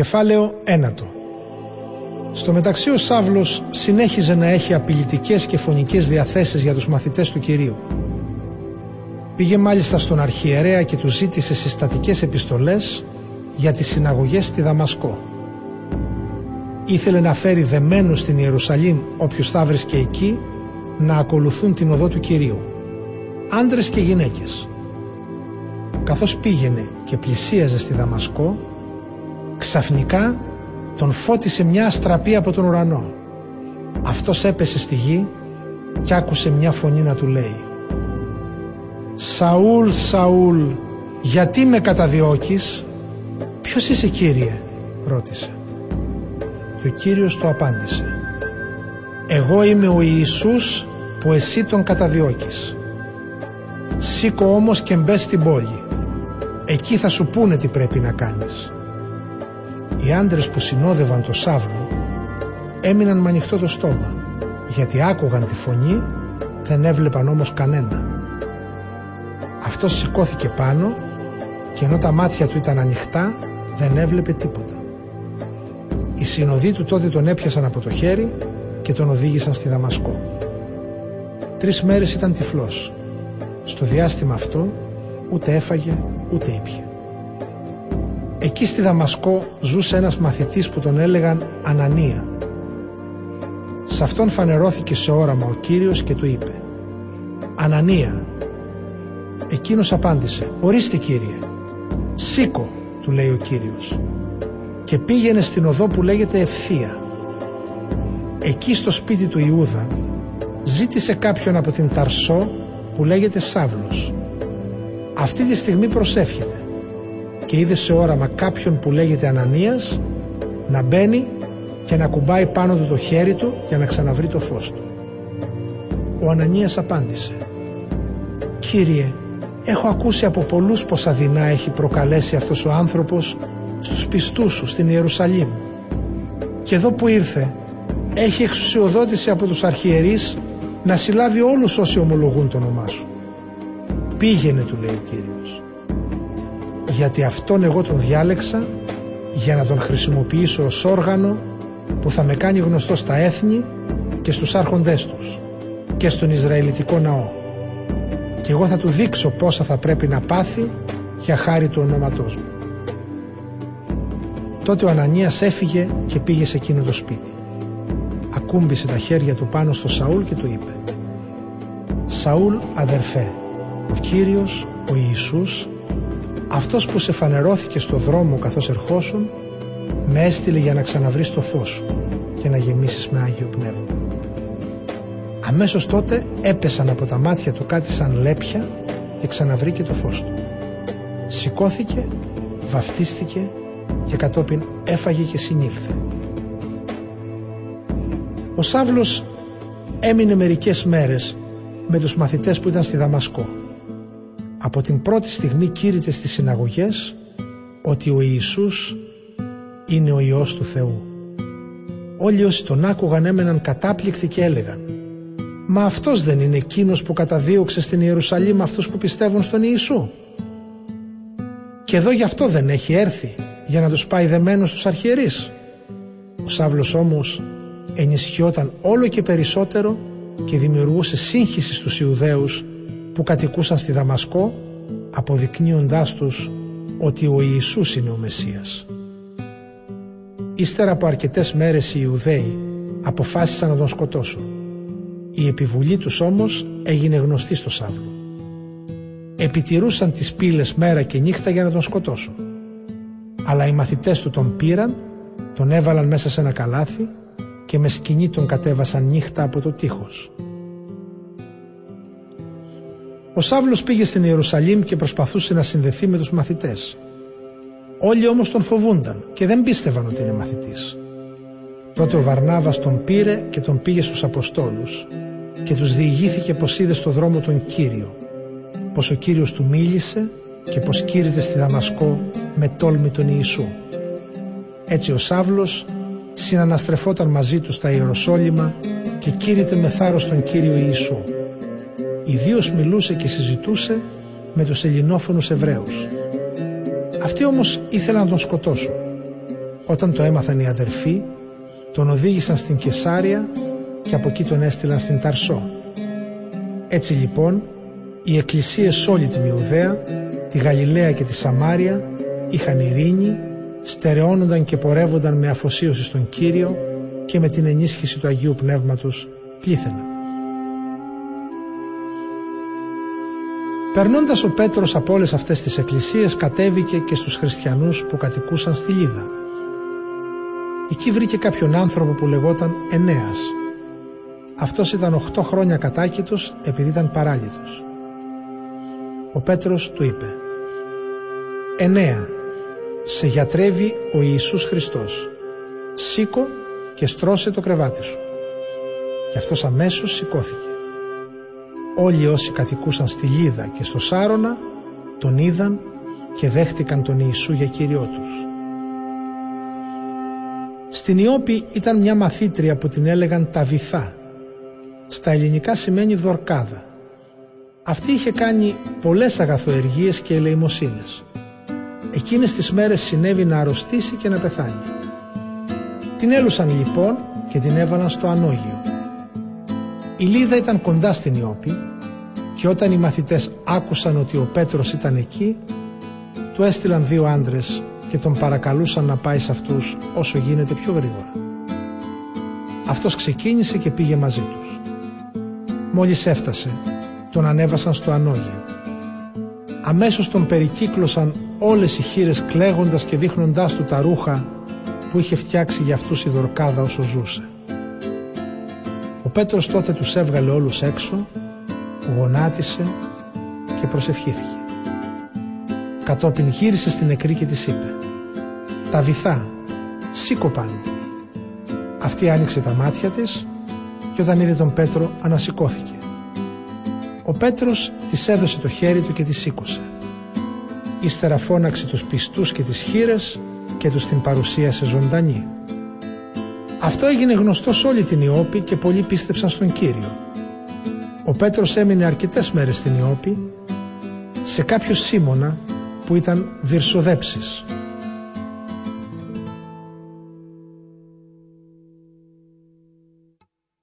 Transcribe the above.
Κεφάλαιο 1. Στο μεταξύ ο Σάβλος συνέχιζε να έχει απειλητικές και φωνικές διαθέσεις για τους μαθητές του Κυρίου. Πήγε μάλιστα στον αρχιερέα και του ζήτησε συστατικές επιστολές για τις συναγωγές στη Δαμασκό. Ήθελε να φέρει δεμένους στην Ιερουσαλήμ όποιους θα βρίσκε εκεί να ακολουθούν την οδό του Κυρίου. Άντρες και γυναίκες. Καθώς πήγαινε και πλησίαζε στη Δαμασκό, ξαφνικά τον φώτισε μια αστραπή από τον ουρανό. Αυτός έπεσε στη γη και άκουσε μια φωνή να του λέει «Σαούλ, Σαούλ, γιατί με καταδιώκεις» «Ποιος είσαι Κύριε» ρώτησε. Και ο Κύριος του απάντησε «Εγώ είμαι ο Ιησούς που εσύ τον καταδιώκεις. Σήκω όμως και μπες στην πόλη. Εκεί θα σου πούνε τι πρέπει να κάνεις». Οι άντρες που συνόδευαν το Σάβλο έμειναν με ανοιχτό το στόμα γιατί άκουγαν τη φωνή δεν έβλεπαν όμως κανένα. Αυτός σηκώθηκε πάνω και ενώ τα μάτια του ήταν ανοιχτά δεν έβλεπε τίποτα. Οι συνοδοί του τότε τον έπιασαν από το χέρι και τον οδήγησαν στη Δαμασκό. Τρεις μέρες ήταν τυφλός. Στο διάστημα αυτό ούτε έφαγε ούτε ήπια. Εκεί στη Δαμασκό ζούσε ένας μαθητής που τον έλεγαν Ανανία. Σε αυτόν φανερώθηκε σε όραμα ο Κύριος και του είπε «Ανανία». Εκείνος απάντησε «Ορίστε Κύριε». «Σήκω», του λέει ο Κύριος και πήγαινε στην οδό που λέγεται Ευθεία. Εκεί στο σπίτι του Ιούδα ζήτησε κάποιον από την Ταρσό που λέγεται Σάβλος. Αυτή τη στιγμή προσεύχεται και είδε σε όραμα κάποιον που λέγεται Ανανίας να μπαίνει και να κουμπάει πάνω του το χέρι του για να ξαναβρει το φως του. Ο Ανανίας απάντησε «Κύριε, έχω ακούσει από πολλούς πως αδυνά έχει προκαλέσει αυτός ο άνθρωπος στους πιστούς σου στην Ιερουσαλήμ και εδώ που ήρθε έχει εξουσιοδότηση από τους αρχιερείς να συλλάβει όλους όσοι ομολογούν το όνομά σου. Πήγαινε του λέει ο Κύριος γιατί αυτόν εγώ τον διάλεξα για να τον χρησιμοποιήσω ως όργανο που θα με κάνει γνωστό στα έθνη και στους άρχοντές τους και στον Ισραηλιτικό ναό και εγώ θα του δείξω πόσα θα πρέπει να πάθει για χάρη του ονόματός μου. Τότε ο Ανανίας έφυγε και πήγε σε εκείνο το σπίτι. Ακούμπησε τα χέρια του πάνω στο Σαούλ και του είπε «Σαούλ αδερφέ, ο Κύριος, ο Ιησούς αυτός που σε φανερώθηκε στο δρόμο καθώς ερχόσουν με έστειλε για να ξαναβρεις το φως σου και να γεμίσεις με Άγιο Πνεύμα. Αμέσως τότε έπεσαν από τα μάτια του κάτι σαν λέπια και ξαναβρήκε το φως του. Σηκώθηκε, βαφτίστηκε και κατόπιν έφαγε και συνήλθε. Ο Σάβλος έμεινε μερικές μέρες με τους μαθητές που ήταν στη Δαμασκό από την πρώτη στιγμή κήρυτε στις συναγωγές ότι ο Ιησούς είναι ο Υιός του Θεού. Όλοι όσοι τον άκουγαν έμεναν κατάπληκτοι και έλεγαν «Μα αυτός δεν είναι εκείνος που καταδίωξε στην Ιερουσαλήμ αυτούς που πιστεύουν στον Ιησού» και εδώ γι' αυτό δεν έχει έρθει για να τους πάει δεμένος στους αρχιερείς. Ο Σάβλος όμως ενισχυόταν όλο και περισσότερο και δημιουργούσε σύγχυση στους Ιουδαίους που κατοικούσαν στη Δαμασκό αποδεικνύοντάς τους ότι ο Ιησούς είναι ο Μεσσίας. Ύστερα από αρκετές μέρες οι Ιουδαίοι αποφάσισαν να τον σκοτώσουν. Η επιβουλή τους όμως έγινε γνωστή στο Σάβλο. Επιτηρούσαν τις πύλες μέρα και νύχτα για να τον σκοτώσουν. Αλλά οι μαθητές του τον πήραν, τον έβαλαν μέσα σε ένα καλάθι και με σκηνή τον κατέβασαν νύχτα από το τείχος. Ο Σάβλος πήγε στην Ιερουσαλήμ και προσπαθούσε να συνδεθεί με τους μαθητές. Όλοι όμως τον φοβούνταν και δεν πίστευαν ότι είναι μαθητής. Τότε ο Βαρνάβας τον πήρε και τον πήγε στους Αποστόλους και τους διηγήθηκε πως είδε στο δρόμο τον Κύριο, πως ο Κύριος του μίλησε και πως κήρυτε στη Δαμασκό με τόλμη τον Ιησού. Έτσι ο Σάβλος συναναστρεφόταν μαζί του στα Ιεροσόλυμα και κήρυτε με θάρρος τον Κύριο Ιησού ιδίως μιλούσε και συζητούσε με τους ελληνόφωνους Εβραίους. Αυτοί όμως ήθελαν να τον σκοτώσουν. Όταν το έμαθαν οι αδερφοί, τον οδήγησαν στην Κεσάρια και από εκεί τον έστειλαν στην Ταρσό. Έτσι λοιπόν, οι εκκλησίες σε όλη την Ιουδαία, τη Γαλιλαία και τη Σαμάρια είχαν ειρήνη, στερεώνονταν και πορεύονταν με αφοσίωση στον Κύριο και με την ενίσχυση του Αγίου Πνεύματος πλήθαιναν. Περνώντας ο Πέτρος από όλες αυτές τις εκκλησίες, κατέβηκε και στους χριστιανούς που κατοικούσαν στη Λίδα. Εκεί βρήκε κάποιον άνθρωπο που λεγόταν Ενέας. Αυτός ήταν 8 χρόνια κατάκητος επειδή ήταν παράλυτο. Ο Πέτρος του είπε «Ενέα, σε γιατρεύει ο Ιησούς Χριστός. Σήκω και στρώσε το κρεβάτι σου». Και αυτός αμέσως σηκώθηκε. Όλοι όσοι κατοικούσαν στη Λίδα και στο Σάρωνα τον είδαν και δέχτηκαν τον Ιησού για Κύριό τους. Στην Ιώπη ήταν μια μαθήτρια που την έλεγαν Ταβιθά. Στα ελληνικά σημαίνει δορκάδα. Αυτή είχε κάνει πολλές αγαθοεργίες και ελεημοσύνες. Εκείνες τις μέρες συνέβη να αρρωστήσει και να πεθάνει. Την έλουσαν λοιπόν και την έβαλαν στο ανώγιο. Η Λίδα ήταν κοντά στην Ιώπη και όταν οι μαθητές άκουσαν ότι ο Πέτρος ήταν εκεί, του έστειλαν δύο άντρες και τον παρακαλούσαν να πάει σε αυτούς όσο γίνεται πιο γρήγορα. Αυτός ξεκίνησε και πήγε μαζί τους. Μόλις έφτασε, τον ανέβασαν στο ανώγιο. Αμέσως τον περικύκλωσαν όλες οι χείρες κλαίγοντας και δείχνοντάς του τα ρούχα που είχε φτιάξει για αυτούς η δορκάδα όσο ζούσε. Ο Πέτρος τότε τους έβγαλε όλους έξω, γονάτισε και προσευχήθηκε. Κατόπιν γύρισε στην νεκρή και της είπε «Τα βυθά, σήκω πάνω». Αυτή άνοιξε τα μάτια της και όταν είδε τον Πέτρο ανασηκώθηκε. Ο Πέτρος της έδωσε το χέρι του και της σήκωσε. Ύστερα φώναξε τους πιστούς και τις χείρες και τους την παρουσίασε ζωντανή. Αυτό έγινε γνωστό σε όλη την Ιώπη και πολλοί πίστεψαν στον Κύριο. Ο Πέτρος έμεινε αρκετές μέρες στην Ιώπη σε κάποιο Σίμωνα που ήταν βυρσοδέψης